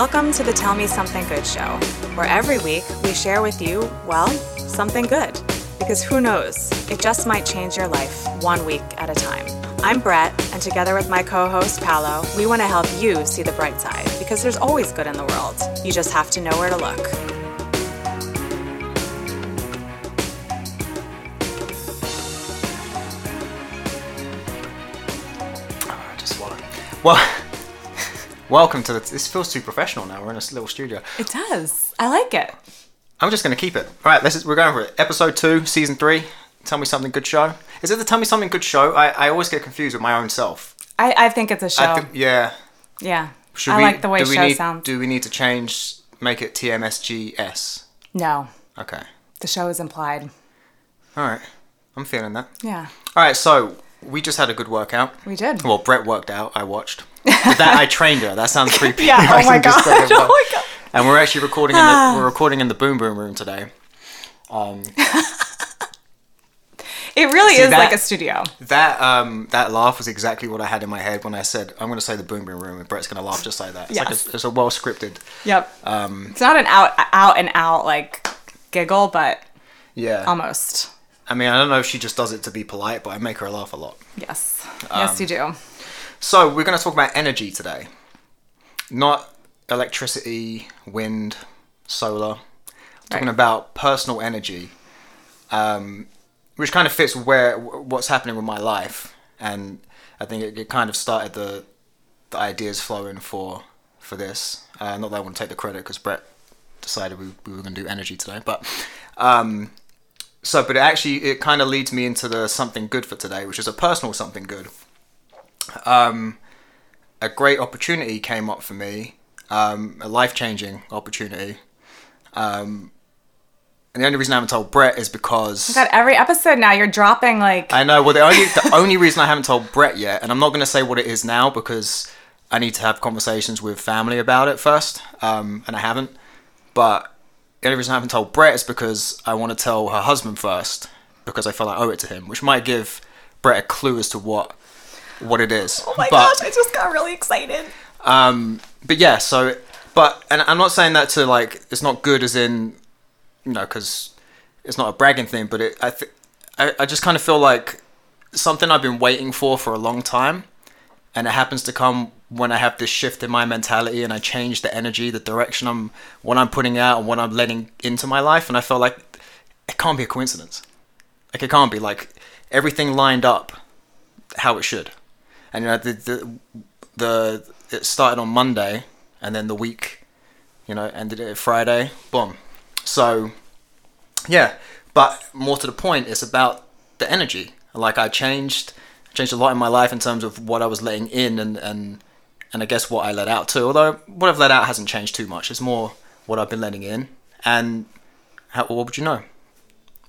Welcome to the Tell Me Something Good show, where every week we share with you, well, something good. Because who knows, it just might change your life one week at a time. I'm Brett, and together with my co host Paolo, we want to help you see the bright side because there's always good in the world. You just have to know where to look. Just swallow. Well, welcome to the. This feels too professional now. We're in a little studio. It does. I like it. I'm just gonna keep it. All right, this is, we're going for it. Episode two, season three. Tell me something good show. Is it the Tell Me Something Good show? I, I always get confused with my own self. I, I think it's a show. I think, yeah. yeah. Should I we, like the way do show we need, sounds. Do we need to change? Make it TMSGS. no, Okay. the show is implied. All right. I'm feeling that. Yeah, All right. So we just had a good workout. we did. Well, Brett worked out. I watched. But that I trained her. That sounds creepy. Yeah, oh my can just say God, oh my God. And we're actually recording in the we're recording in the boom boom room today. Um, It really is that- like a studio. that um that laugh was exactly what I had in my head when I said I'm going to say the boom boom room and Brett's going to laugh just like that. It's like Yes. a, it's a well scripted. Yep. Um, It's not an out out and out like giggle, but yeah. almost. I mean, I don't know if she just does it to be polite, but I make her laugh a lot. Yes. Um, yes, you do. So we're going to talk about energy today, not electricity, wind, solar. Talking Right. about personal energy, um, which kind of fits where what's happening with my life, and I think it, it kind of started the the ideas flowing for for this. Uh, not that I want to take the credit because Brett decided we, we were going to do energy today, but um, so but it actually it kind of leads me into the something good for today, which is a personal something good um, a great opportunity came up for me, um, a life changing opportunity. Um, and the only reason I haven't told Brett is because God, every episode now you're dropping like I know. Well, the only the only reason I haven't told Brett yet, and I'm not going to say what it is now because I need to have conversations with family about it first, um, and I haven't. But the only reason I haven't told Brett is because I want to tell her husband first because I feel I owe it to him, which might give Brett a clue as to what what it is. Oh my But- gosh, I just got really excited. um, but yeah, so but and I'm not saying that to like it's not good as in you know because it's not a bragging thing, but it I th- I, I just kind of feel like something I've been waiting for for a long time, and it happens to come when I have this shift in my mentality and I change the energy, the direction I'm what I'm putting out and what I'm letting into my life, and I feel like it can't be a coincidence. Like it can't be like everything lined up how it should, and you know the the the it started on Monday and then the week, you know, ended at Friday. Boom. So yeah, but more to the point, it's about the energy. Like I changed changed a lot in my life in terms of what I was letting in and and and I guess what I let out too. Although what I've let out hasn't changed too much. It's more what I've been letting in. And how, what would you know?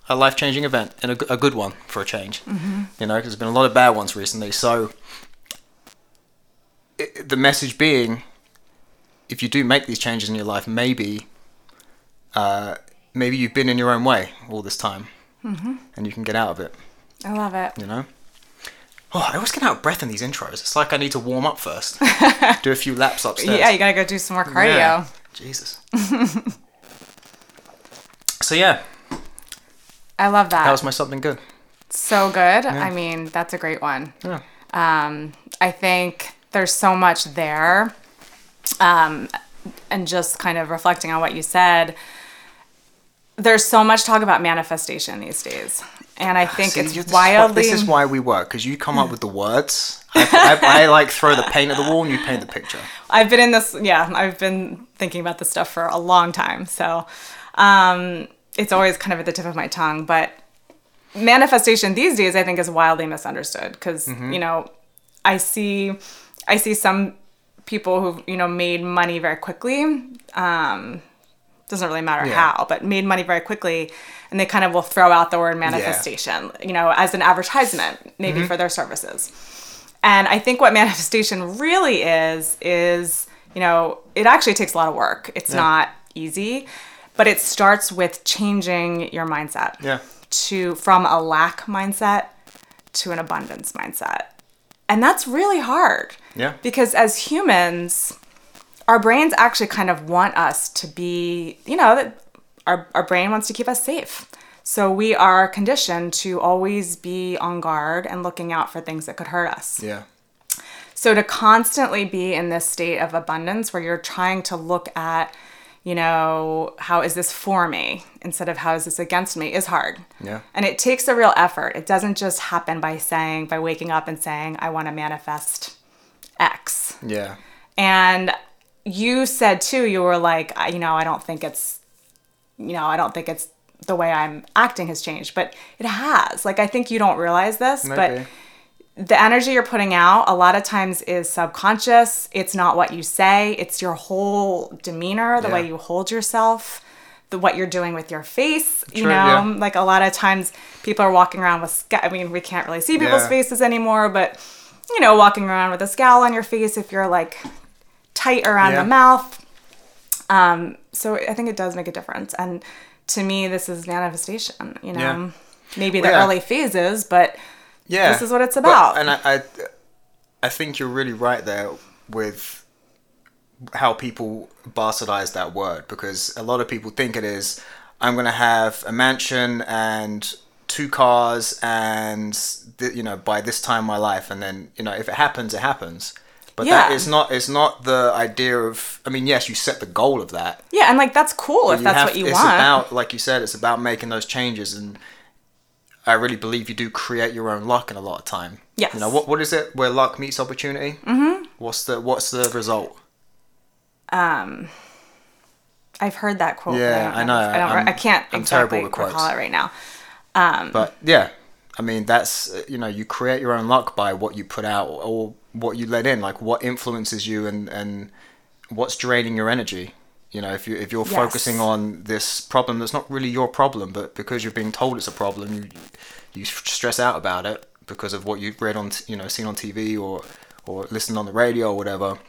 A life changing event and a good one for a change. Mm-hmm. You know, 'cause there's been a lot of bad ones recently. So it, the message being, if you do make these changes in your life, maybe, uh, maybe you've been in your own way all this time, mm-hmm. and you can get out of it. I love it. You know. Oh, I always get out of breath in these intros. It's like I need to warm up first, do a few laps upstairs. Yeah, you gotta go do some more cardio. Yeah. Jesus. so yeah, I love that. that was my something good. so good. I mean, that's a great one. Yeah. Um, I think there's so much there. Um, and just kind of reflecting on what you said, there's so much talk about manifestation these days. And I think See, it's wildly. This is why we work because you come up with the words. I, I, I like throw the paint at the wall and you paint the picture. I've been in this, yeah, I've been thinking about this stuff for a long time. So um, it's always kind of at the tip of my tongue. But manifestation these days, I think, is wildly misunderstood because, you know, I see, I see some people who've, you know, made money very quickly. Um, doesn't really matter Yeah. how, but made money very quickly. And they kind of will throw out the word manifestation, you know, as an advertisement, maybe for their services. And I think what manifestation really is, is, you know, it actually takes a lot of work. It's not easy, but it starts with changing your mindset Yeah. to from a lack mindset to an abundance mindset. And that's really hard. Yeah. Because as humans, our brains actually kind of want us to be, you know, that our, our brain wants to keep us safe. So we are conditioned to always be on guard and looking out for things that could hurt us. Yeah. So to constantly be in this state of abundance where you're trying to look at, you know, how is this for me instead of how is this against me is hard. Yeah. And it takes a real effort. It doesn't just happen by saying, by waking up and saying, I want to manifest X. Yeah. And you said too, you were like, I- you know, I don't think it's, you know, I don't think it's the way I'm acting has changed, but it has. Like, I think you don't realize this, Maybe. but the energy you're putting out a lot of times is subconscious. It's not what you say, it's your whole demeanor, the way you hold yourself. The, what you're doing with your face, you know, yeah. like a lot of times people are walking around with, I mean, we can't really see people's Yeah. faces anymore, but you know, walking around with a scowl on your face if you're like tight around Yeah. the mouth. Um, so I think it does make a difference. And to me, this is manifestation, you know, Yeah. maybe the Well, yeah. early phases, but Yeah. This is what it's But- about. and I, I, I think you're really right there with how people bastardize that word because a lot of people think it is I'm going to have a mansion and two cars and th- you know by this time in my life and then you know if it happens it happens but that Yeah. is not it's not the idea of I mean yes you set the goal of that yeah, and like that's cool if that's have- what you it's want. about like you said it's about making those changes and i really believe you do create your own luck in a lot of time Yes. you know what what is it where luck meets opportunity mm-hmm. what's the what's the result um I've heard that quote. Yeah, don't I know. I don't. I can't I'm terrible exactly with quotes. recall it right now. But yeah i mean that's you know you create your own luck by what you put out or what you let in like what influences you and and what's draining your energy you know if you if you're Yes. focusing on this problem that's not really your problem but because you're being told it's a problem you you stress out about it because of what you've read on you know seen on TV or or listened on the radio or whatever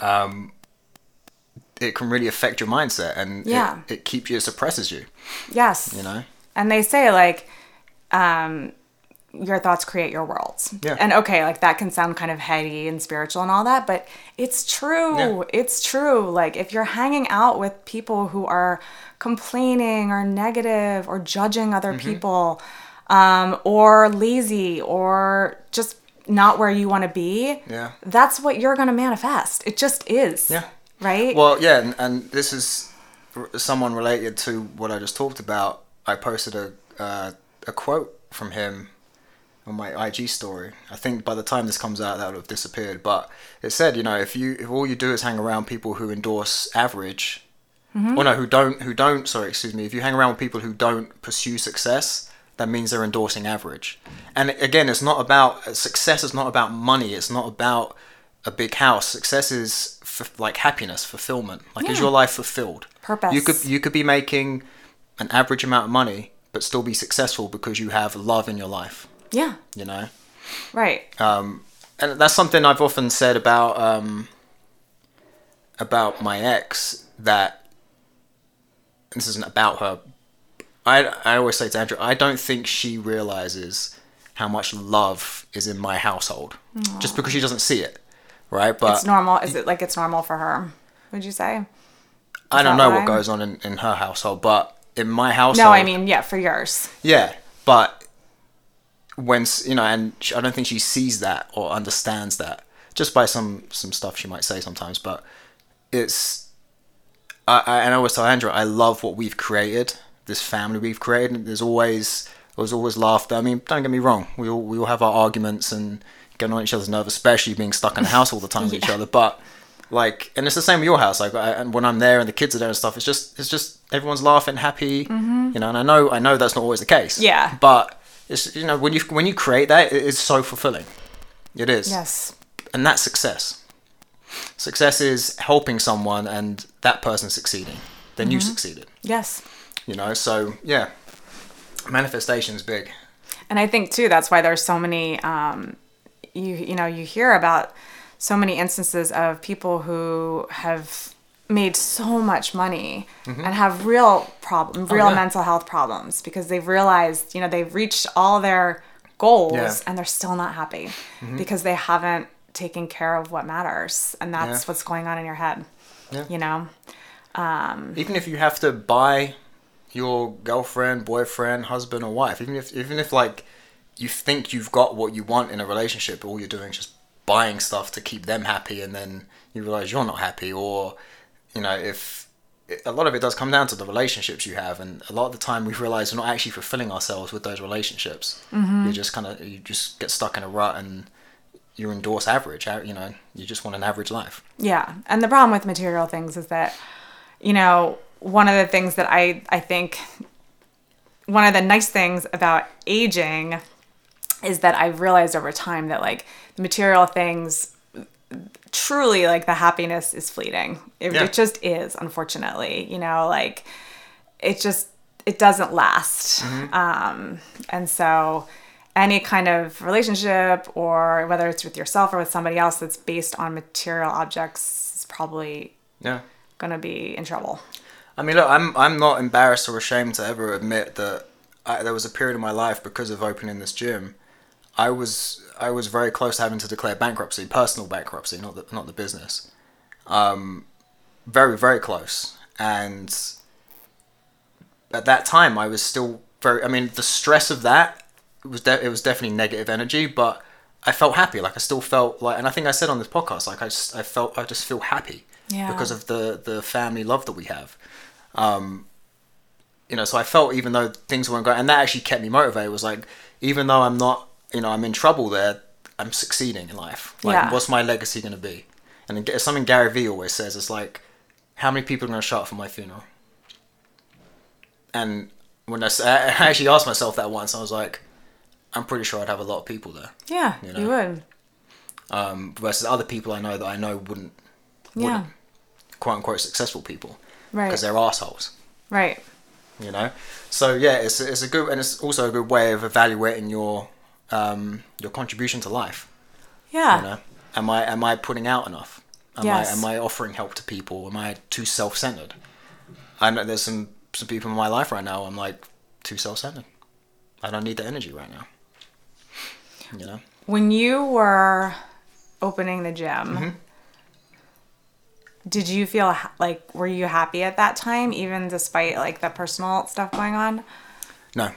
um it can really affect your mindset and Yeah. it, it keeps you it suppresses you Yes. you know And they say like, um, your thoughts create your worlds. Yeah. And okay, like that can sound kind of heady and spiritual and all that, but it's true. Yeah. It's true. Like if you're hanging out with people who are complaining or negative or judging other Mm-hmm. people, um, or lazy or just not where you want to be, Yeah. that's what you're going to manifest. It just is. Yeah. Right? Well, yeah, and, and this is r- someone related to what I just talked about. I posted a uh, a quote from him on my IG story. I think by the time this comes out, that would have disappeared. But it said, you know, if you if all you do is hang around people who endorse average, or no, who don't who don't sorry, excuse me, if you hang around with people who don't pursue success, that means they're endorsing average. And again, it's not about success. is not about money. It's not about a big house. Success is f- like happiness, fulfillment. Like, is your life fulfilled? Purpose. You could you could be making an average amount of money, but still be successful because you have love in your life. yeah. You know Right. um, and that's something I've often said about um, about my ex that this isn't about her. I I always say to Andrea, I don't think she realizes how much love is in my household, just because she doesn't see it, right? But it's normal. Is it like it's normal for her? Would you say? I don't know why? what goes on in, in her household, but in my household, No, I mean, yeah, for yours. Yeah, but when you know, and I don't think she sees that or understands that just by some some stuff she might say sometimes. But it's I, I and I always tell Andrea, I love what we've created, this family we've created. And there's always there's always laughter. I mean, don't get me wrong, we all we all have our arguments and getting on each other's nerves, especially being stuck in the house all the time with each other. But like, and it's the same with your house. Like, I, and when I'm there and the kids are there and stuff, it's just it's just everyone's laughing, happy, you know. And I know I know that's not always the case. Mm-hmm. Yeah. But it's you know when you when you create that, it is so fulfilling. It is. Yes. And that's success. Success is helping someone and that person succeeding. Then you succeeded. Yes. You know. So yeah, manifestation is big. And I think too that's why there's so many um you you know, you hear about so many instances of people who have made so much money and have real problem real Mm-hmm. Oh, yeah. mental health problems because they've realized, you know, they've reached all their goals Yeah. and they're still not happy because they haven't taken care of what matters, and that's Yeah. what's going on in your head. Yeah. You know. even if you have to buy your girlfriend, boyfriend, husband, or wife, even if even if like you think you've got what you want in a relationship, all you're doing is just buying stuff to keep them happy, and then you realize you're not happy, or you know if a lot of it does come down to the relationships you have, and a lot of the time we realize we're not actually fulfilling ourselves with those relationships. Mm-hmm. You just kind of you just get stuck in a rut and. You endorse average, you know. You just want an average life. Yeah. And the problem with material things is that, you know, one of the things that I, I think, one of the nice things about aging is that I've realized over time that like material things truly like the happiness is fleeting. It, Yeah. it just is, unfortunately. You know, like it just it doesn't last. Um, and so any kind of relationship or whether it's with yourself or with somebody else that's based on material objects is probably Yeah. going to be in trouble. I mean, look, I'm I'm not embarrassed or ashamed to ever admit that I, there was a period in my life because of opening this gym. I was I was very close to having to declare bankruptcy, personal bankruptcy, not the not the business. Um, very very close, and at that time I was still very. I mean, the stress of that was de- it was definitely negative energy, but I felt happy. Like I still felt like, and I think I said on this podcast, like I just I felt I just feel happy Yeah. because of the the family love that we have. Um, you know, so I felt even though things weren't going, and that actually kept me motivated. Was like, even though I'm not, you know, I'm in trouble there, I'm succeeding in life. Like, Yeah. what's my legacy going to be? And it's something Gary Vee always says. It's like, how many people are going to show up for my funeral? And when I actually asked myself that once, I was like, I'm pretty sure I'd have a lot of people there. Yeah, You you, would. Um, versus other people I know that I know wouldn't, Yeah. wouldn't quote unquote successful people Right. because they're assholes. Right. you know so yeah it's, it's a good and it's also a good way of evaluating your um your contribution to life. Yeah. you know? Am i am i putting out enough? Am Yes. i am i offering help to people? Am i too self-centered? I know there's some some people in my life right now i'm like too self-centered. I don't need the energy right now. You know? When you were opening the gym, Mm-hmm. did you feel like were you happy at that time, even despite like the personal stuff going on? no.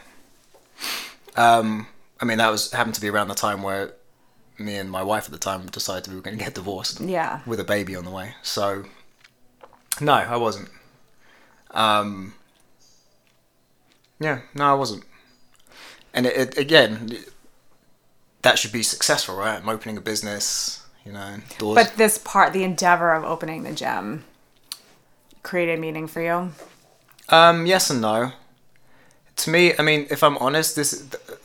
Um i mean that was happened to be around the time where me and my wife at the time decided we were going to get divorced Yeah. with a baby on the way. So, no, I wasn't. Um, yeah, no, I wasn't. And it, it, again, that should be successful, right? I'm opening a business, you know, doors. But this part, the endeavor of opening the gym, created meaning for you. Um, yes and no. To me, I mean, if I'm honest, this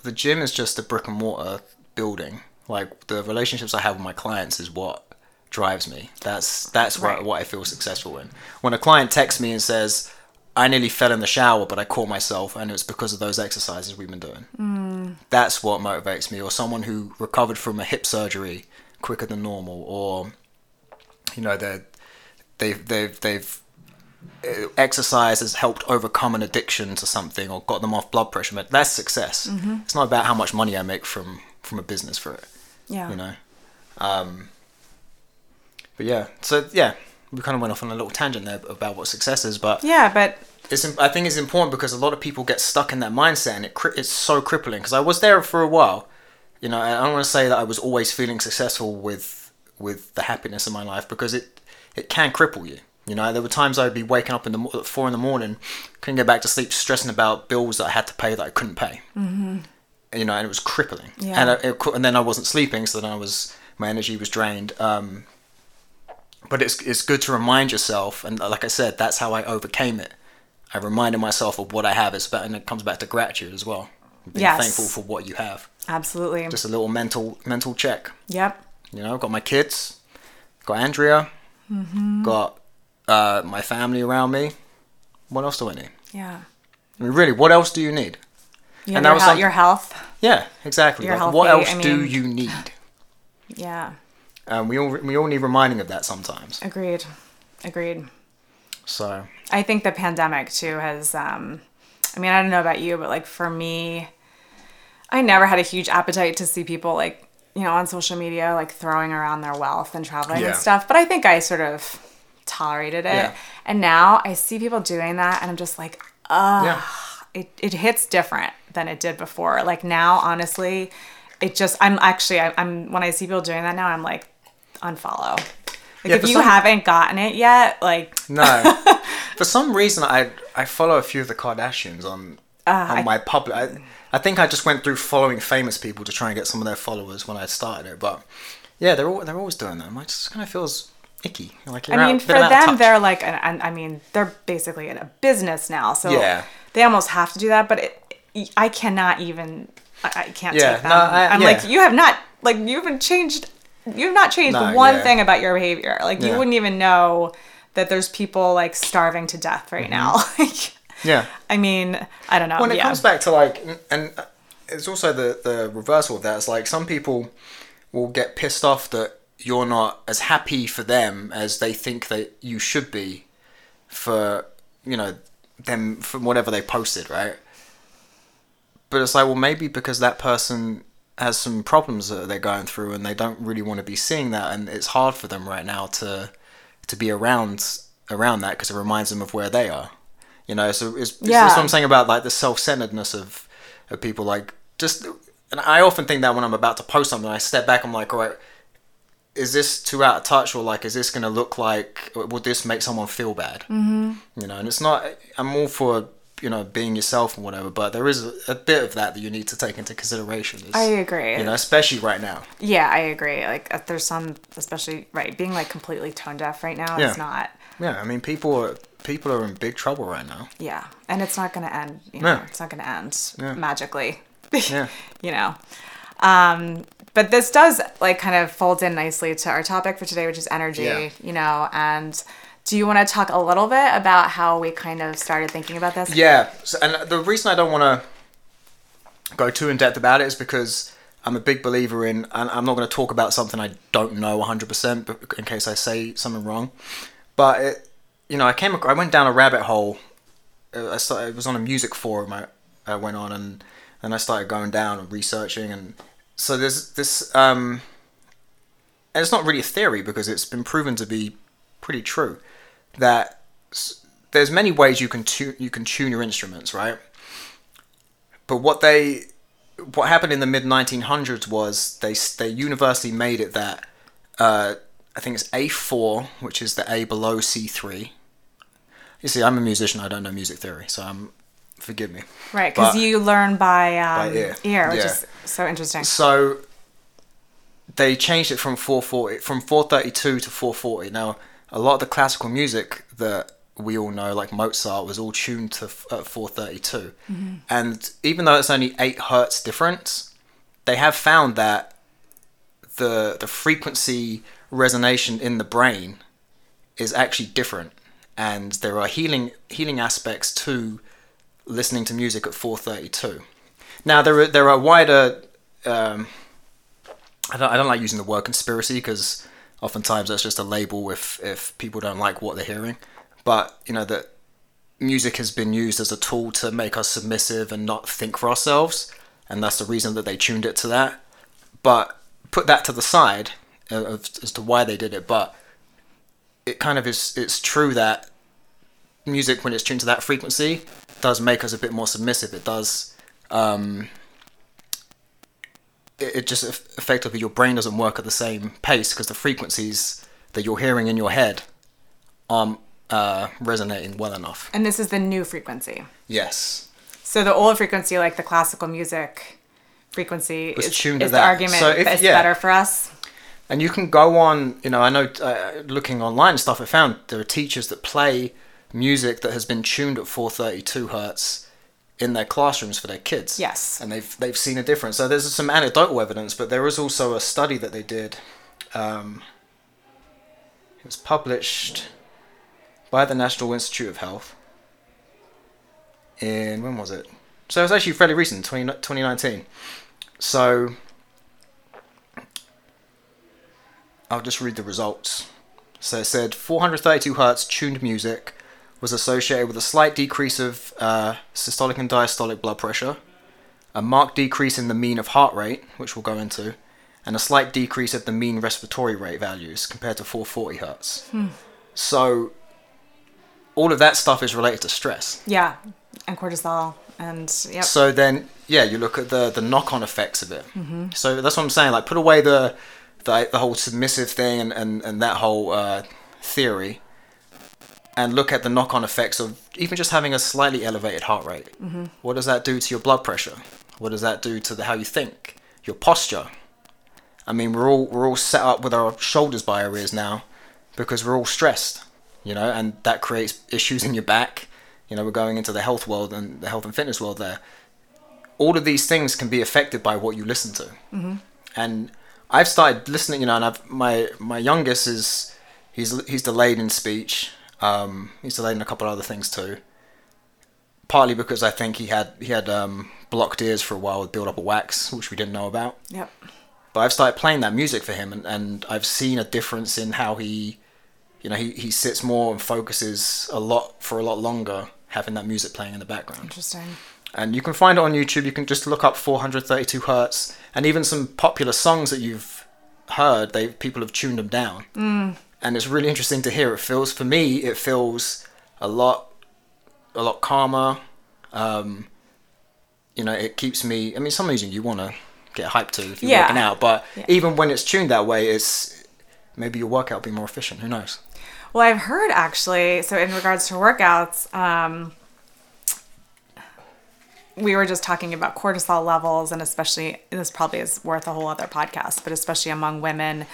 the, gym is just a brick and mortar building. Like the relationships I have with my clients is what drives me. That's that's Right. what what I feel successful in. When a client texts me and says, "I nearly fell in the shower, but I caught myself, and it's because of those exercises we've been doing," mm. that's what motivates me. Or someone who recovered from a hip surgery quicker than normal, or you know, they they've they've they've exercise has helped overcome an addiction to something or got them off blood pressure. But that's success. It's not about how much money I make from from a business for it. Yeah. You know. Um, but yeah, so yeah, we kind of went off on a little tangent there about what success is, but Yeah, but it's I think it's important because a lot of people get stuck in that mindset and it it's so crippling because I was there for a while you know I don't want to say that I was always feeling successful with with the happiness in my life because it it can cripple you you know there were times I'd be waking up in the at four in the morning couldn't get back to sleep stressing about bills that I had to pay that I couldn't pay mm-hmm. you know and it was crippling Yeah. and I, it, and then I wasn't sleeping so then I was my energy was drained um but it's it's good to remind yourself and like I said that's how I overcame it I reminded myself of what I have. It's about, and it comes back to gratitude as well. Being Yes. thankful for what you have. absolutely. Just a little mental mental check. yep. You know, got my kids, got Andrea, Mm-hmm. got uh, my family around me. What else do I need? Yeah. I mean, really, what else do you need? You And that was your, health, your health. Yeah, exactly. Like, what else I do you need? Yeah. Um, we all we all need reminding of that sometimes. Agreed. Agreed. So I think the pandemic too has um I mean, I don't know about you, but like for me, I never had a huge appetite to see people like you know, on social media, like throwing around their wealth and traveling Yeah. and stuff. But I think I sort of tolerated it. Yeah. And now I see people doing that and I'm just like, ah, Yeah. it, it hits different than it did before. Like now, honestly, it just, I'm actually, I, I'm, when I see people doing that now, I'm like, unfollow. Like Yeah, if you some- haven't gotten it yet, like, No. For some reason, I I follow a few of the Kardashians on Uh, on my public. I, I think I just went through following famous people to try and get some of their followers when I started it. But yeah, they're all, they're always doing that. It just kind of feels icky. Like I mean, out, for been out of them, they're like, an, I mean, they're basically in a business now, so Yeah. they almost have to do that. But it, I cannot even, I, can't Yeah, take them. no, I- I'm yeah. like, you have not, like, you haven't changed, you have not changed No, one yeah. thing about your behavior. Like, you wouldn't even know that there's people like starving to death right mm-hmm. now. like, yeah. I mean, I don't know. when it comes back to like and uh, it's also the the reversal of that it's like some people will get pissed off that you're not as happy for them as they think that you should be for you know them from whatever they posted right but it's like well maybe because that person has some problems that they're going through and they don't really want to be seeing that and it's hard for them right now to to be around around that because it reminds them of where they are you know so it's, it's Yeah. that's what i'm saying about like the self-centeredness of of people like just and i often think that when i'm about to post something i step back i'm like all right is this too out of touch or like is this going to look like would this make someone feel bad mm-hmm. you know and it's not i'm all for you know being yourself and whatever but there is a, bit of that that you need to take into consideration It's- I agree. you know especially right now Yeah, I agree. Like, uh, there's some, especially right, being like completely tone deaf right now Yeah. is not. yeah i mean people are people are in big trouble right now Yeah, and it's not going to end. You know, No. it's not going to end Yeah. magically. Yeah. you know. Um, but this does like kind of fold in nicely to our topic for today, which is energy. Yeah. You know, and do you want to talk a little bit about how we kind of started thinking about this? Yeah, so, and the reason I don't want to go too in depth about it is because I'm a big believer in, and I'm not going to talk about something I don't know 100% but in case I say something wrong. But it, you know, I came, I went down a rabbit hole. Uh, I started, it was on a music forum I, I went on, and and I started going down and researching, and so there's this, um, and it's not really a theory because it's been proven to be pretty true that there's many ways you can tune you can tune your instruments, right? But what they what happened in the mid 1900s was they they universally made it that uh, I think it's A4, which is the A below C3. You see, I'm a musician. I don't know music theory, so I'm forgive me. Right, because you learn by, um, By ear. which Yeah. is so interesting. So they changed it from 440 from 432 to 440. Now, a lot of the classical music that we all know, like Mozart, was all tuned to f- at 432. And even though it's only eight hertz difference, they have found that the the frequency resonation in the brain is actually different, and there are healing healing aspects to listening to music at 432. Now there are there are wider. Um, I don't I don't like using the word conspiracy because oftentimes that's just a label if if people don't like what they're hearing. But you know that music has been used as a tool to make us submissive and not think for ourselves, and that's the reason that they tuned it to that. But put that to the side as to why they did it. But it kind of is. It's true that music, when it's tuned to that frequency, does make us a bit more submissive. It does. Um, it, it just effectively your brain doesn't work at the same pace because the frequencies that you're hearing in your head aren't uh, resonating well enough. And this is the new frequency. Yes. So the old frequency, like the classical music frequency, Was is, tuned is the argument So if- that it's yeah. better for us. And you can go on, you know, I know uh, looking online and stuff, I found there are teachers that play music that has been tuned at 432 hertz in their classrooms for their kids. Yes. And they've, they've seen a difference. So there's some anecdotal evidence, but there is also a study that they did. Um, it was published by the National Institute of Health in, when was it? So it was actually fairly recent, 20, 2019. So I'll just read the results. So it said 432 hertz tuned music was associated with a slight decrease of uh, systolic and diastolic blood pressure, a marked decrease in the mean of heart rate, which we'll go into, and a slight decrease of the mean respiratory rate values compared to 440 hertz. So all of that stuff is related to stress. Yeah, and cortisol, and yep. So then, yeah, you look at the the knock on effects of it. So that's what I'm saying. Like, put away the the, the whole submissive thing and and, and that whole uh, theory, and look at the knock on effects of even just having a slightly elevated heart rate. What does that do to your blood pressure? What does that do to the how you think, your posture? I mean, we're all we're all set up with our shoulders by our ears now because we're all stressed, you know, and that creates issues in your back. You know, we're going into the health world and the health and fitness world there. All of these things can be affected by what you listen to. Mm-hmm. And I've started listening, you know, and I've my my youngest is he's he's delayed in speech. Um, he's delayed in a couple of other things too. Partly because I think he had he had um, blocked ears for a while with build up of wax, which we didn't know about yep. but I've started playing that music for him, and, and I've seen a difference in how he, you know, he, he sits more and focuses a lot for a lot longer having that music playing in the background. Interesting. And you can find it on YouTube. You can just look up 432 hertz, and even some popular songs that you've heard, they people have tuned them down, mm. And it's really interesting to hear. It feels for me, it feels a lot, a lot calmer. Um, you know, it keeps me. I mean, some music you want to get hyped to if you're Yeah. working out, but Yeah. even when it's tuned that way, it's maybe your workout will be more efficient. Who knows? Well, I've heard actually, so in regards to workouts, um, we were just talking about cortisol levels, and especially, this probably is worth a whole other podcast, but especially among women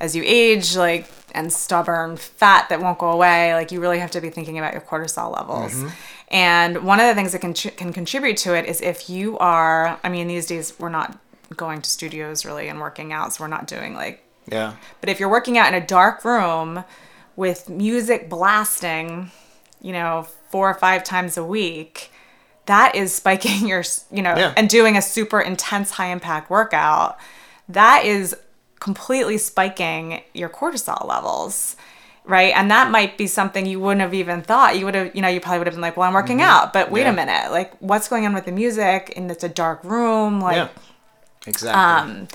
as you age, like, and stubborn fat that won't go away, like, you really have to be thinking about your cortisol levels. Mm-hmm. And one of the things that can, can contribute to it is if you are, I mean, these days we're not going to studios really and working out, so we're not doing like Yeah. but if you're working out in a dark room with music blasting, you know, four or five times a week, that is spiking your, you know, Yeah. and doing a super intense high impact workout. That is completely spiking your cortisol levels. Right. And that might be something you wouldn't have even thought. You would have, you know, you probably would have been like, well, I'm working out. But wait Mm-hmm. Yeah. a minute. Like, what's going on with the music? And it's a dark room. Like, Yeah. Exactly. um,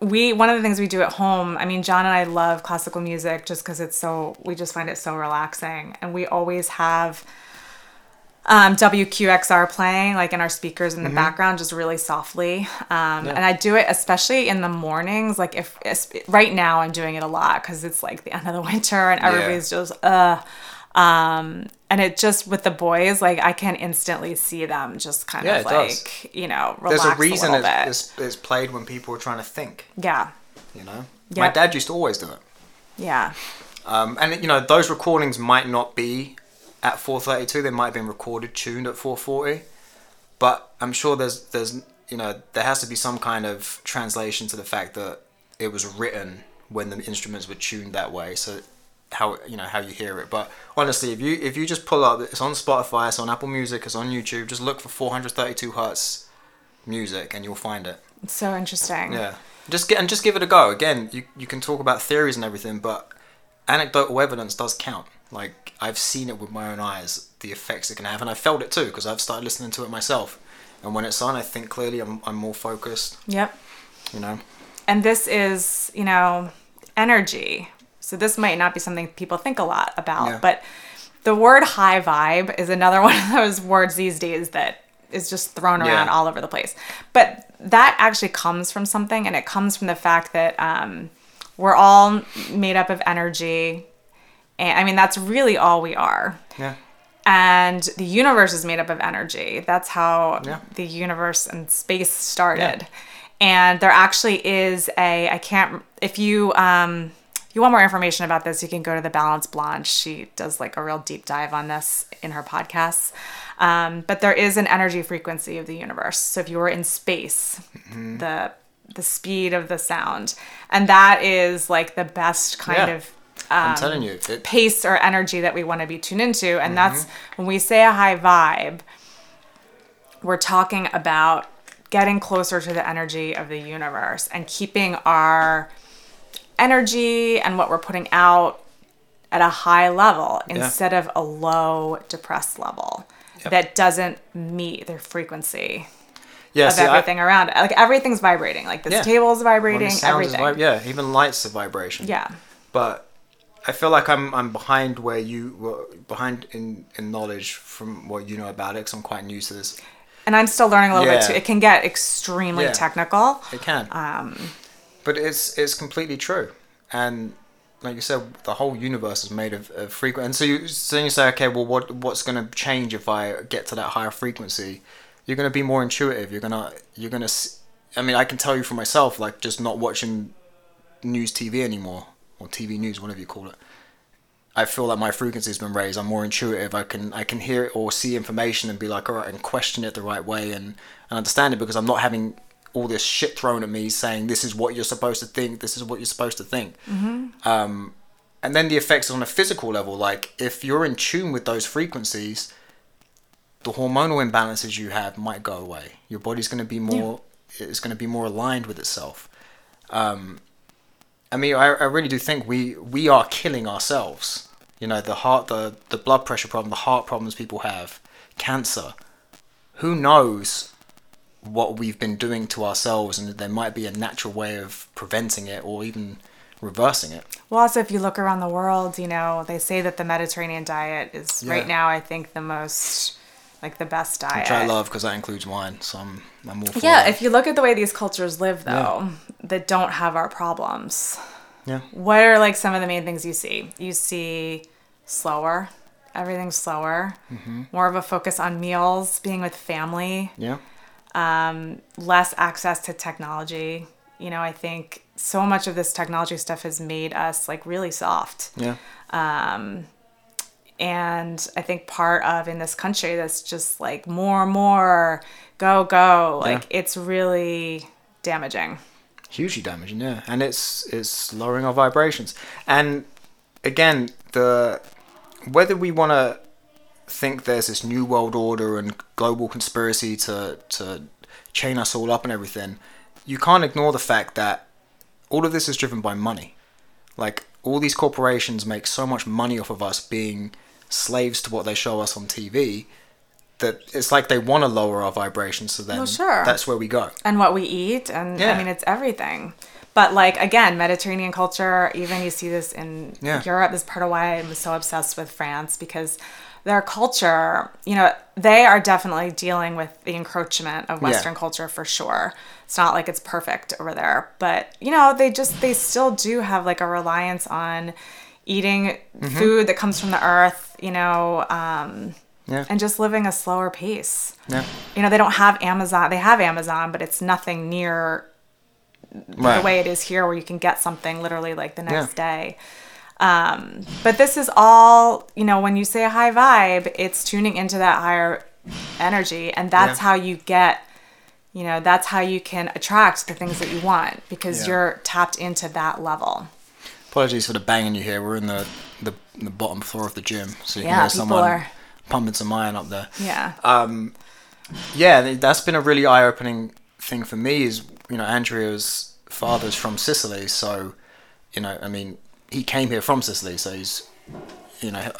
we one of the things we do at home i mean john and i love classical music just because it's so we just find it so relaxing and we always have um, wqxr playing like in our speakers in the background just really softly. Um, and i do it especially in the mornings like if es- right now i'm doing it a lot because it's like the end of the winter and everybody's just uh um and it just with the boys like i can instantly see them just kind Yeah, of it does. like you know relax There's a reason little it's, it's, it's played when people are trying to think. yeah. You know, my dad used to always do it. yeah. Um, and you know, those recordings might not be at 432. They might have been recorded, tuned at 440. But I'm sure there's there's you know there has to be some kind of translation to the fact that it was written when the instruments were tuned that way. So how you know how you hear it. But honestly, if you if you just pull up, it's on Spotify, it's on Apple Music, it's on YouTube. Just look for 432 hertz music, and you'll find it. It's so interesting. Yeah. Just get and just give it a go. Again, you you can talk about theories and everything, but anecdotal evidence does count. Like I've seen it with my own eyes, the effects it can have, and I felt it too because I've started listening to it myself. And when it's on, I think clearly. I'm I'm more focused. Yep. You know. And this is, you know, energy. So this might not be something people think a lot about, Yeah. but the word high vibe is another one of those words these days that is just thrown around Yeah. all over the place. But that actually comes from something, and it comes from the fact that um, we're all made up of energy. And I mean, that's really all we are. Yeah. and the universe is made up of energy. That's how Yeah. the universe and space started. And there actually is a I can't if you um if you want more information about this, you can go to the Balanced Blonde. She does like a real deep dive on this in her podcasts. Um, but there is an energy frequency of the universe. So if you were in space, the the speed of the sound, and that is like the best kind Yeah. of I'm um, telling you, it, pace or energy that we want to be tuned into. And mm-hmm. that's when we say a high vibe, we're talking about getting closer to the energy of the universe and keeping our energy and what we're putting out at a high level instead of a low depressed level Yep. that doesn't meet their frequency. Yeah, of see, I- everything around it. Like everything's vibrating. Like this Yeah. table is vibrating. sound is everything. vib- yeah, even lights are vibration. yeah. but I feel like I'm I'm behind where you were behind in in knowledge from what you know about it. Because I'm quite new to this. And I'm still learning a little bit too. It can get extremely Yeah. technical. It can, Um, but it's it's completely true. And like you said, the whole universe is made of, of frequency. And so you so you say, okay, well, what what's going to change if I get to that higher frequency? You're going to be more intuitive. You're gonna you're gonna. s- I mean, I can tell you for myself, like just not watching news TV anymore or TV news, whatever you call it. I feel like my frequency's been raised. I'm more intuitive. I can I can hear it or see information and be like, all right, and question it the right way and, and understand it because I'm not having all this shit thrown at me saying this is what you're supposed to think. This is what you're supposed to think. Um, and then the effects on a physical level, like if you're in tune with those frequencies, the hormonal imbalances you have might go away. Your body's going to be more. It's going to be more aligned with itself. Um, I mean, I, I really do think we we are killing ourselves. You know, the heart, the the blood pressure problem, the heart problems people have, cancer. Who knows what we've been doing to ourselves, and there might be a natural way of preventing it or even reversing it. well, also, if you look around the world, you know, they say that the Mediterranean diet is Yeah. right now, I think, the most, like, the best diet. Which I love because that includes wine, so I'm, I'm all for Yeah, that. if you look at the way these cultures live, though, that don't have our problems, yeah, what are like some of the main things you see? You see slower, everything's slower, Mm-hmm. more of a focus on meals, being with family, yeah, Um, less access to technology. You know, I think so much of this technology stuff has made us like really soft. yeah, Um, And I think part of in this country that's just like more, more, go, go. Like it's really damaging. Hugely damaging. Yeah, and it's it's lowering our vibrations. And again, the whether we want to think there's this new world order and global conspiracy to to chain us all up and everything, you can't ignore the fact that all of this is driven by money. Like all these corporations make so much money off of us being slaves to what they show us on TV that it's like they want to lower our vibrations so then Well, sure. that's where we go. and what we eat and Yeah. i mean it's everything but like again mediterranean culture even you see this in Yeah. europe is part of why i'm so obsessed with france because their culture you know they are definitely dealing with the encroachment of Yeah. western culture for sure it's not like it's perfect over there but you know they just they still do have like a reliance on eating Mm-hmm. food that comes from the earth you know um, Yeah. and just living a slower pace Yeah. you know they don't have amazon they have amazon but it's nothing near Right. the way it is here where you can get something literally like the next day um, but this is all you know when you say a high vibe it's tuning into that higher energy and that's Yeah. how you get you know that's how you can attract the things that you want because Yeah. you're tapped into that level Apologies for the banging you hear. We're in the, the, the bottom floor of the gym, so you Yeah, can hear someone are- pumping some iron up there. yeah um, Yeah, that's been a really eye opening thing for me. Is you know Andrea's father's from Sicily, so you know I mean he came here from Sicily, so he's you know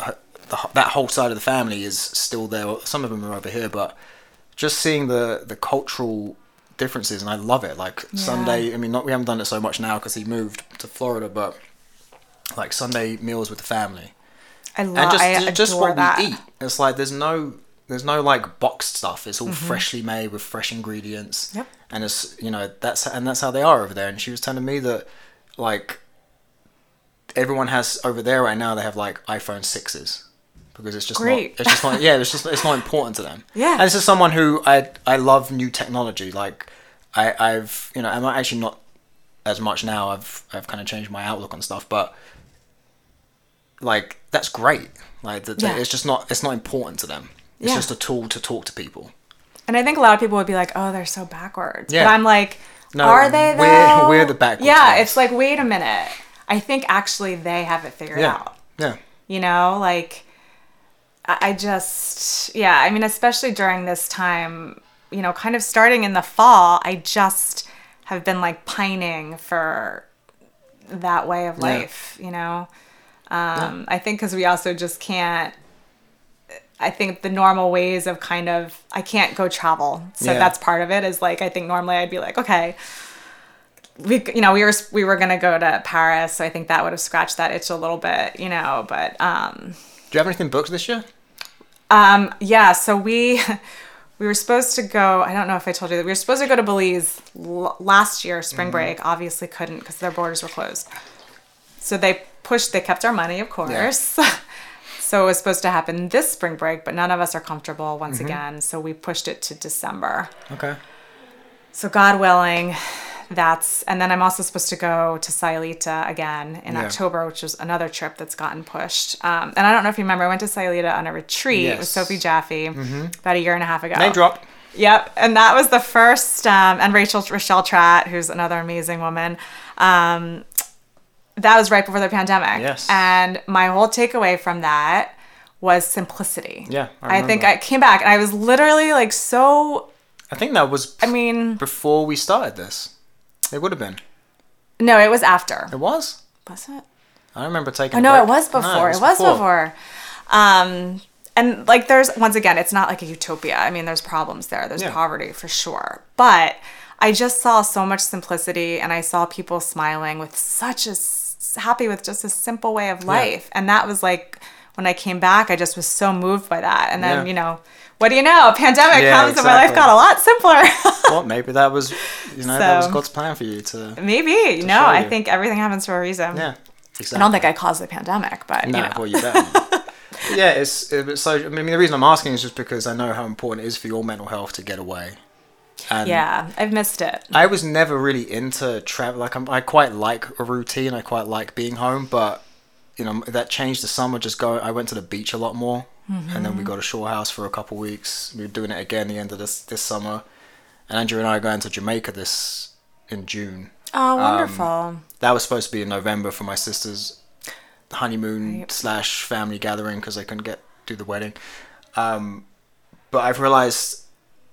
the, that whole side of the family is still there. Some of them are over here, but just seeing the the cultural differences, and I love it. Like Sunday, I mean, not we haven't done it so much now because he moved to Florida, but like Sunday meals with the family i love and just I ju- just what that. we eat. It's like there's no there's no like boxed stuff. It's all Mm-hmm. freshly made with fresh ingredients. Yep. And it's you know that's and that's how they are over there. And she was telling me that like everyone has over there right now they have like iPhone sixes because it's just Great. not it's just not yeah it's just it's not important to them. Yeah. And this is someone who I I love new technology. Like I I've you know I'm actually not as much now. I've I've kind of changed my outlook on stuff, but like that's great. Like that Yeah. it's just not it's not important to them. It's Yeah. just a tool to talk to people. And I think a lot of people would be like, "Oh, they're so backwards." Yeah. But I'm like, No, "Are they though?" we're- we're the backwards Yeah, ones. it's like, wait a minute. I think actually they have it figured Yeah. out. Yeah. You know, like I I just yeah, I mean, especially during this time, you know, kind of starting in the fall, I just have been like pining for that way of Yeah. life, you know. Um, I think because we also just can't I think the normal ways of kind of I can't go travel, so Yeah. that's part of it. Is like I think normally I'd be like, okay, we you know we were we were gonna go to Paris, so I think that would have scratched that itch a little bit, you know. But um, Do you have anything booked this year? um, yeah, so we we were supposed to go. I don't know if I told you that we were supposed to go to Belize l- last year, spring Mm-hmm. break. Obviously, couldn't because their borders were closed. So they pushed. They kept our money, of course. Yeah. so it was supposed to happen this spring break, but none of us are comfortable once Mm-hmm. again. So we pushed it to December. Okay. So God willing, that's and then I'm also supposed to go to Sayulita again in Yeah. October, which is another trip that's gotten pushed. Um, and I don't know if you remember, I went to Sayulita on a retreat yes. with. Sophie Jaffe about a year and a half ago. Name drop. Yep, and that was the first. Um, and Rachel Rochelle Tratt, who's another amazing woman. Um, that was right before the pandemic. Yes. And my whole takeaway from that was simplicity. Yeah, I I, think. I came back and I was literally like so. I think that was I mean, before we started this. It would have been. no, it was after. It was. Was it? I don't remember taking. Oh no, it was No, before. it was before. Um, and like, there's once again, it's not like a utopia. I mean, there's problems there. There's Yeah. poverty for sure, but I just saw so much simplicity, and I saw people smiling with such a happy with just a simple way of life, and that was like when I came back, I just was so moved by that. And then Yeah. you know, what do you know? A pandemic Yeah, comes, and my life got a lot simpler. Well, maybe that was, you know, that was God's plan for you to. Maybe no, show I you. think everything happens for a reason. Yeah. Exactly. I don't think I caused the pandemic, but No, you know. well, you better. yeah, it's, it's so. I mean, the reason I'm asking is just because I know how important it is for your mental health to get away. And yeah, I've missed it. I was never really into travel. Like I'm, I quite like a routine. I quite like being home, but you know that changed the summer. Just go. I went to the beach a lot more, and then we got a shore house for a couple weeks. We were doing it again the end of this this summer, and Andrew and I are going to Jamaica this in June. Oh, wonderful. That was supposed to be in November for my sister's honeymoon Right. slash family gathering because I couldn't get do the wedding. Um, but I've realized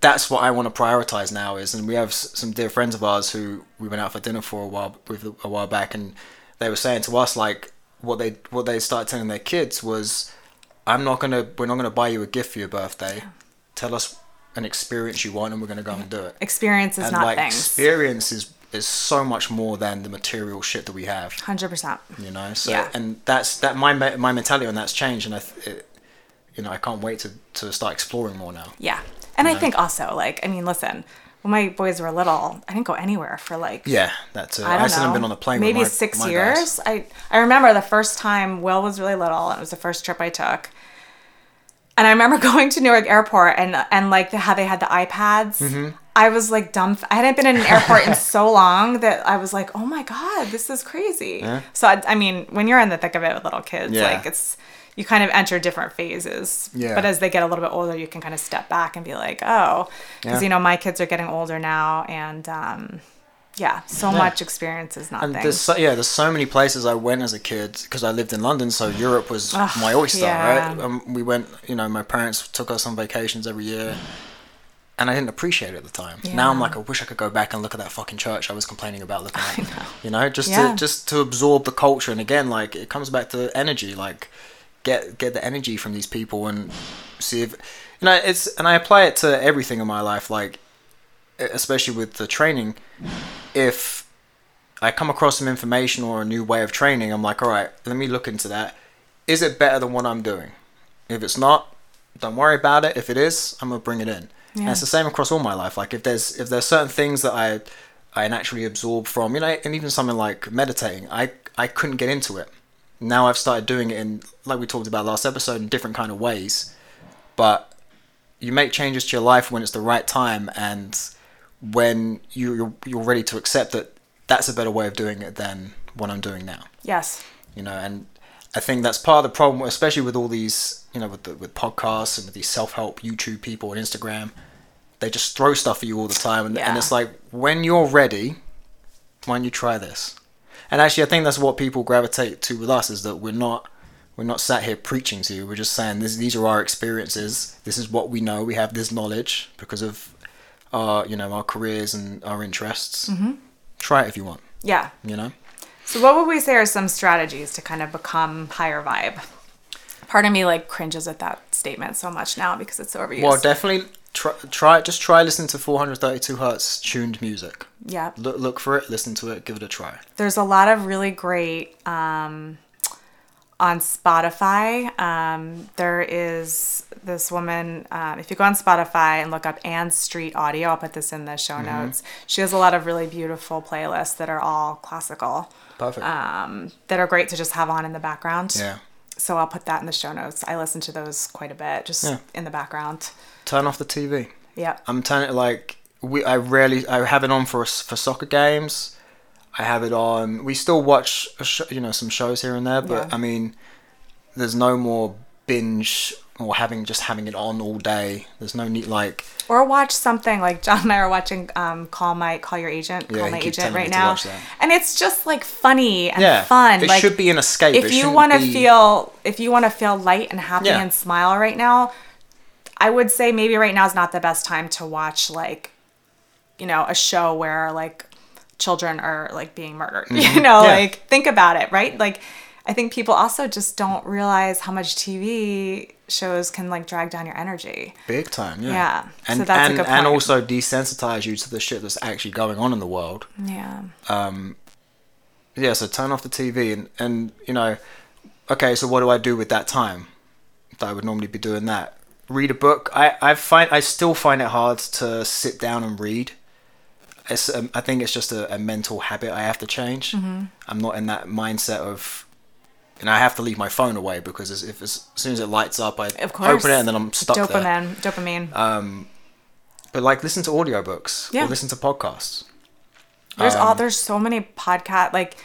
that's what I want to prioritize now is, and we have some dear friends of ours who we went out for dinner for a while with a while back, and they were saying to us like what they what they started telling their kids was, I'm not gonna we're not gonna buy you a gift for your birthday. Tell us an experience you want, and we're gonna go and do it. Experience is And not like things. experience is is so much more than the material shit that we have Hundred percent. you know so Yeah. and that's that my my mentality on that's changed and i it, you know i can't wait to to start exploring more now Yeah, and I think also like I mean, listen, when my boys were little, I didn't go anywhere for like yeah that's it I don't still know, haven't been on a plane maybe with my, six my years. guys. I I remember the first time Will was really little, and it was the first trip I took. And I remember going to Newark Airport and and like the, how they had the iPads. Mm-hmm. I was like dumb. I hadn't been in an airport in so long that I was like, oh my god, this is crazy. So I, I mean, when you're in the thick of it with little kids, Yeah. like it's you kind of enter different phases. Yeah. But as they get a little bit older, you can kind of step back and be like, oh, because Yeah. you know my kids are getting older now, and um, yeah, so Yeah. much experience is nothing. and there's so, yeah there's so many places i went as a kid because i lived in london so europe was Ugh, my oyster yeah. right um, we went you know my parents took us on vacations every year and I didn't appreciate it at the time. Now I'm like, I wish I could go back and look at that fucking church I was complaining about looking at. You know, just Yeah. to just to absorb the culture. And again, like it comes back to energy. Like get get the energy from these people and see if you know it's. And I apply it to everything in my life. Like especially with the training, if I come across some information or a new way of training, I'm like, all right, let me look into that. Is it better than what I'm doing? If it's not, don't worry about it. If it is, I'm gonna bring it in. And it's the same across all my life. Like if there's if there's certain things that I I naturally absorb from, you know, and even something like meditating, I I couldn't get into it. Now I've started doing it in like we talked about last episode in different kind of ways. But you make changes to your life when it's the right time and when you you're, you're ready to accept that that's a better way of doing it than what I'm doing now yes. you know and i think that's part of the problem especially with all these you know with the, with podcasts and with these self-help youtube people and instagram they just throw stuff at you all the time and, and it's like when you're ready why don't you try this and actually i think that's what people gravitate to with us is that we're not we're not sat here preaching to you we're just saying this, these are our experiences this is what we know we have this knowledge because of our you know our careers and our interests Mm-hmm. try it if you want Yeah. you know So, what would we say are some strategies to kind of become higher vibe? part of me like cringes at that statement so much now because it's so overused. Well, definitely try, try just try listening to 432 hertz tuned music. yeah. Look look for it, listen to it, give it a try. There's a lot of really great um, on Spotify. Um, there is this woman. Um, if you go on Spotify and look up Ann Street Audio, I'll put this in the show notes. She has a lot of really beautiful playlists that are all classical. Perfect. Um, that are great to just have on in the background. yeah. So I'll put that in the show notes. I listen to those quite a bit, just Yeah. in the background. Turn off the TV. Yeah. I'm turning it like we. I rarely. I have it on for for soccer games. I have it on. We still watch, a sh- you know, some shows here and there, but Yeah. I mean, there's no more binge or having just having it on all day. There's no need like Or watch something like John and I are watching um, Call My Call Your Agent, Yeah, Call he My Agent right now. watch that. And it's just like funny and yeah, fun. It like should be an escape. if It you want to be- feel if you want to feel light and happy Yeah. and smile right now, I would say maybe right now is not the best time to watch like you know, a show where like children are like being murdered. You know, Mm-hmm. Yeah. like think about it, right? Like I think people also just don't realize how much TV shows can like drag down your energy. big time. Yeah, Yeah, and so that's a and good and also desensitize you to the shit that's actually going on in the world. Yeah. Um yeah so turn off the tv and and you know okay so what do i do with that time that i would normally be doing that read a book i i find i still find it hard to sit down and read it's, um, i think it's just a, a mental habit i have to change Mm-hmm. i'm not in that mindset of and i have to leave my phone away because as, if as, as soon as it lights up i Of open it and then i'm stuck there dopamine. Dopamine. but like listen to audiobooks Yeah. or listen to podcasts There's Um, all there's so many podcast like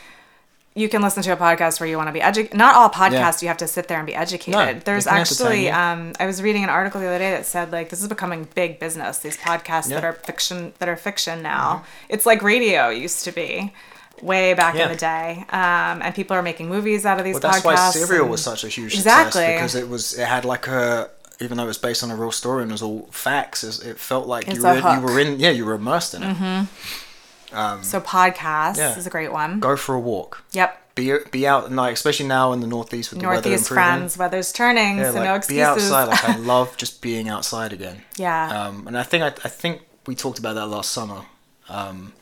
you can listen to a podcast where you want to be educated. Not all podcasts you have to sit there and be educated. No, there's they can entertain actually um, I was reading an article the other day that said like this is becoming big business. These podcasts that Yeah. Mm-hmm. are fiction that are fiction now. It's like radio used to be way back Yeah. in the day. Um, and people are making movies out of these Well, that's why Serial and- was such a huge Exactly. success because it was it had like a even though it was based on a real story and it was all facts, it felt like It's you were, you were in yeah you were immersed in it. So podcasts Yeah. is a great one. Go for a walk. Yep. Be be out at night, especially now in the northeast with the weather Northeast improving. friends, weather's turning, Yeah, so like, no be outside. Like I love just being outside again. yeah. Um, and I think I, I think we talked about that last summer. Um,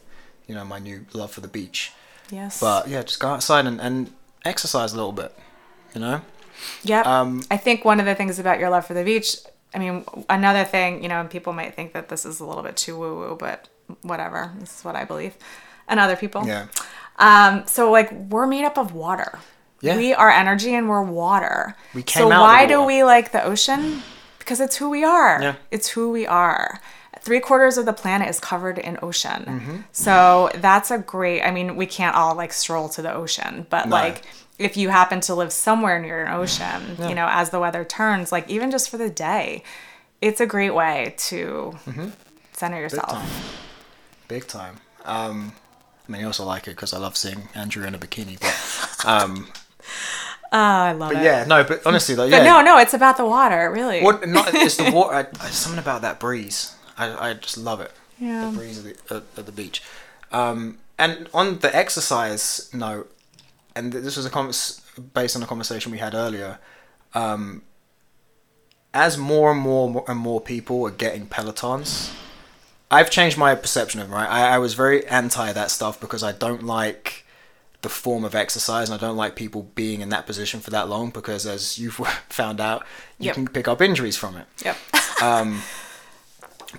you know, my new love for the beach. yes. But yeah, just go outside and, and exercise a little bit. You know. Yep. Um, I think one of the things about your love for the beach, I mean, another thing, you know, and people might think that this is a little bit too woo woo, but whatever. This is what I believe. And other people. Yeah. Um, so like we're made up of water. Yeah. We are energy and we're water. We so came out of why do we like the ocean? Because it's who we are. Yeah. It's who we are. Three quarters of the planet is covered in ocean. Mm-hmm. So that's a great I mean, we can't all like stroll to the ocean, but No. like if you happen to live somewhere near an ocean, you know, as the weather turns, like even just for the day, it's a great way to center yourself. Time. Big time. Um, I mean, I also like it because I love seeing Andrew in a bikini. But, um, Oh, I love but it. yeah, no, but honestly, like, But yeah. no, no, it's about the water, really. What, not, it's the water. I, I, something about that breeze. I, I just love it. Yeah. The breeze of the, at, at the beach. Um, and on the exercise note, and this was a convers- based on a conversation we had earlier. Um, as more and more and more people are getting pelotons, I've changed my perception of them. Right, I, I was very anti that stuff because I don't like the form of exercise, and I don't like people being in that position for that long because, as you've found out, you Yep. can pick up injuries from it. Yep. Um,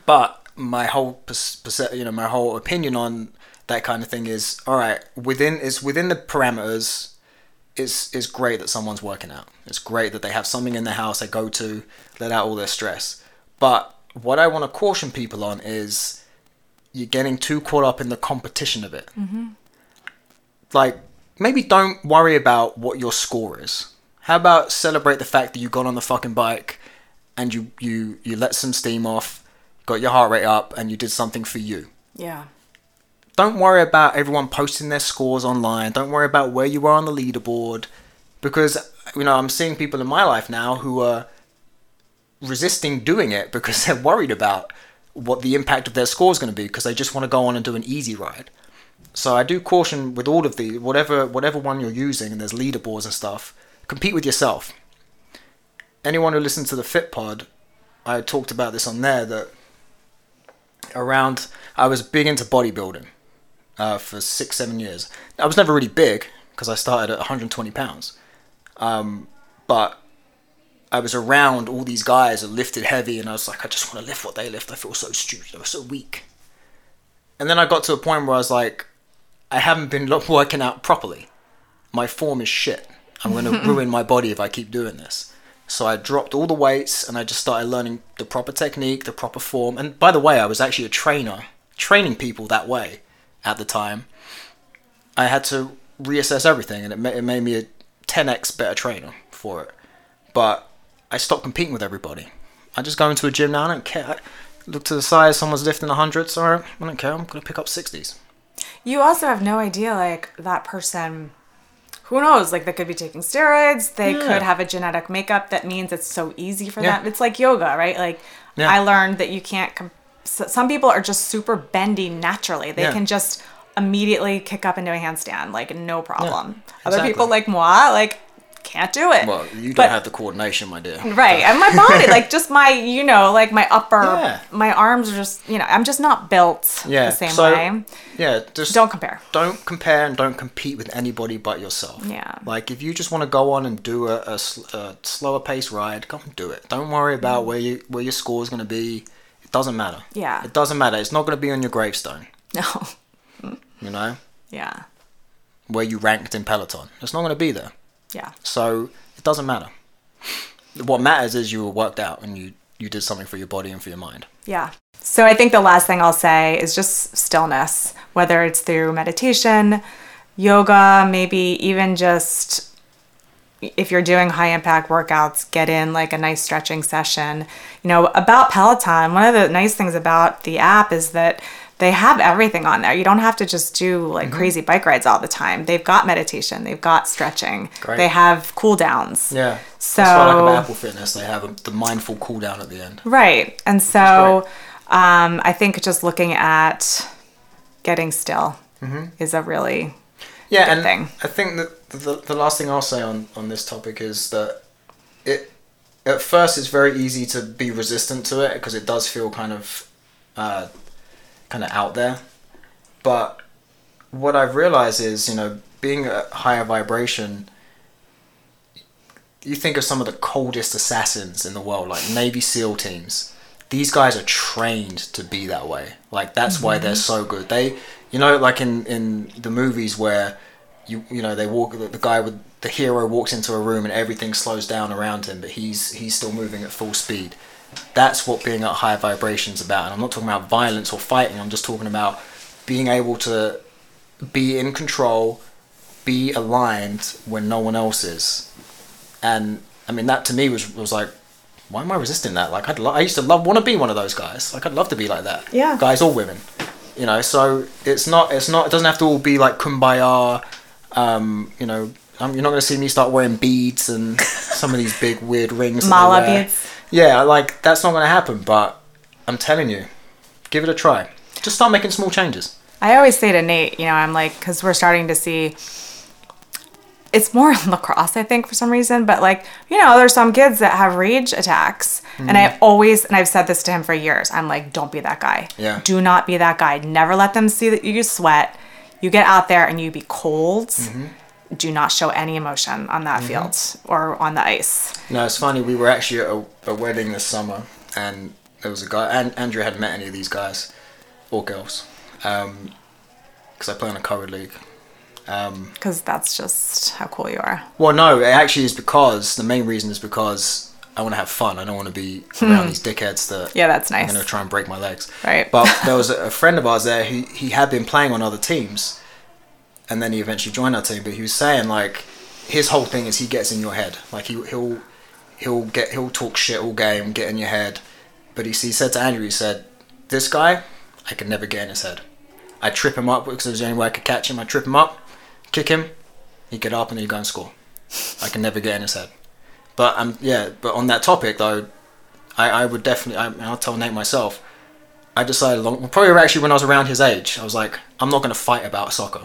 but my whole perce- perce- you know my whole opinion on that kind of thing is all right within is within the parameters. It's, it's great that someone's working out. It's great that they have something in their house they go to, let out all their stress. But what I want to caution people on is you're getting too caught up in the competition of it. Mm-hmm. Like, maybe don't worry about what your score is. How about celebrate the fact that you got on the fucking bike and you, you, you let some steam off, got your heart rate up, and you did something for you? Yeah. don't worry about everyone posting their scores online. Don't worry about where you are on the leaderboard. Because, you know, I'm seeing people in my life now who are resisting doing it because they're worried about what the impact of their score is going to be because they just want to go on and do an easy ride. So I do caution with all of these, whatever whatever one you're using, and there's leaderboards and stuff. Compete with yourself. anyone who listens to the Fit Pod, I talked about this on there that around I was big into bodybuilding uh, for six seven years. I was never really big because I started at 120 pounds, um, but I was around all these guys that lifted heavy, and I was like, I just want to lift what they lift. I feel so stupid. I was so weak. And then I got to a point where I was like, I haven't been working out properly. My form is shit. I'm going to ruin my body if I keep doing this. So I dropped all the weights and I just started learning the proper technique, the proper form. And by the way, I was actually a trainer, training people that way at the time. I had to reassess everything and it, ma- it made me a 10x better trainer for it. But I stop competing with everybody. I just go into a gym now. I don't care. I look to the side. Someone's lifting hundreds. All right, I don't care. I'm gonna pick up sixties. You also have no idea, like, that person, who knows, like, they could be taking steroids, they Yeah. could have a genetic makeup that means it's so easy for Yeah. them. It's like yoga, right? Like, Yeah. I learned that you can't, com- s- some people are just super bendy naturally. They can just immediately kick up into a handstand, like, no problem. Other exactly. people, like moi, like, can't do it. Well, you don't But- have the coordination, my dear. Right. And my body, like just my, you know, like my upper, Yeah. my arms are just, you know, I'm just not built Yeah. the same so, way. Yeah. Just Don't compare. don't compare and don't compete with anybody but yourself. Yeah. Like if you just want to go on and do a, a a slower pace ride, come and do it. Don't worry about mm. where you where your score is going to be. It doesn't matter. Yeah. It doesn't matter. It's not going to be on your gravestone. No. You know Yeah. where you ranked in peloton. It's not going to be there. Yeah. So it doesn't matter. What matters is you were worked out and you you did something for your body and for your mind. Yeah. So I think the last thing I'll say is just stillness, whether it's through meditation, yoga, maybe even just if you're doing high impact workouts, get in like a nice stretching session. You know, about Peloton, one of the nice things about the app is that they have everything on there. You don't have to just do like Mm-hmm. crazy bike rides all the time. They've got meditation, they've got stretching, Great. they have cool downs. Yeah. So That's why I like about Apple Fitness. They have a, the mindful cool down at the end. Right. And so um, I think just looking at getting still is a really Yeah, good and thing. I think that the, the last thing I'll say on, on this topic is that it at first it's very easy to be resistant to it because it does feel kind of uh, kind of out there. But what I've realized is, you know, being a higher vibration, you think of some of the coldest assassins in the world, like Navy SEAL teams. These guys are trained to be that way. Like that's why they're mm-hmm. so good. They, you know, like in in the movies where you you know they walk the, the guy with the hero walks into a room and everything slows down around him, but he's he's still moving at full speed. That's what being at higher vibrations about. And I'm not talking about violence or fighting. I'm just talking about being able to be in control, be aligned when no one else is. And I mean that to me was was like, why am I resisting that? Like I'd lo- I used to love want to be one of those guys. Like I'd love to be like that. Yeah. Guys or women, you know. So it's not it's not it doesn't have to all be like kumbaya. Um, you know, um, you're not gonna see me start wearing beads and some of these big weird rings. Mala beads. Yeah, like that's not gonna happen. But I'm telling you, give it a try. Just start making small changes. I always say to Nate, you know, I'm like, because we're starting to see it's more lacrosse, I think, for some reason. But like, you know, there's some kids that have rage attacks. And Mm-hmm. I always, and I've said this to him for years, I'm like, don't be that guy. Yeah. Do not be that guy. Never let them see that you sweat. You get out there and you be cold. Mm-hmm. Do not show any emotion on that field or on the ice. No, it's funny. We were actually at a, a wedding this summer, and there was a guy. And Andrew hadn't met any of these guys or girls, because I play in a co-ed league. Um, Because that's just how cool you are. well, no, it actually is because the main reason is because I want to have fun. I don't want to be around these dickheads that Hmm. Yeah, that's nice. I'm going to try and break my legs. Right. But there was a, a friend of ours there who he had been playing on other teams, and then he eventually joined our team. But he was saying like his whole thing is he gets in your head. Like he he'll he'll get he'll talk shit all game, get in your head. But he, he said to Andrew, he said, "This guy, I could never get in his head. I trip him up because was the only way I could catch him. I trip him up, kick him, he'd get up and he'd go and score. I can never get in his head. But um, yeah. But on that topic though, I, I would definitely. I, I'll tell Nate myself. I decided long, probably actually when I was around his age, I was like, I'm not going to fight about soccer.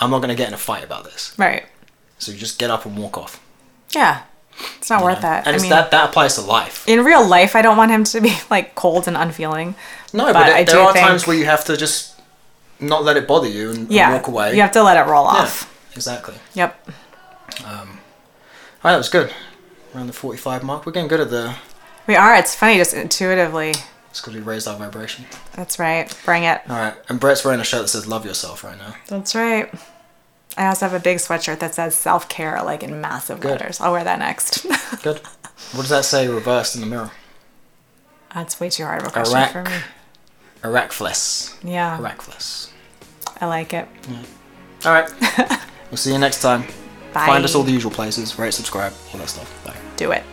I'm not going to get in a fight about this. Right. So you just get up and walk off. Yeah. It's not worth that. And I it's mean, that that applies to life. in real life, I don't want him to be like cold and unfeeling. No, but but, there- I there are think- times where you have to just not let it bother you and, and walk away. you have to let it roll Yeah, off. exactly. Yep. Um, All right, that was good. Around the 45 mark. We're getting good at the. We are. It's funny, just intuitively. It's because we raised our vibration. That's right. Bring it. All right, and Brett's wearing a shirt that says "Love Yourself" right now. That's right. I also have a big sweatshirt that says self care, like in massive Good. letters. I'll wear that next. Good. What does that say reversed in the mirror? That's way too hard of a question Iraq. for me. Iraqfless. Yeah, Iraqfless. I like it. Yeah. All right. we'll see you next time. Bye. Find us all the usual places. Rate, subscribe, all that stuff. Bye. Do it.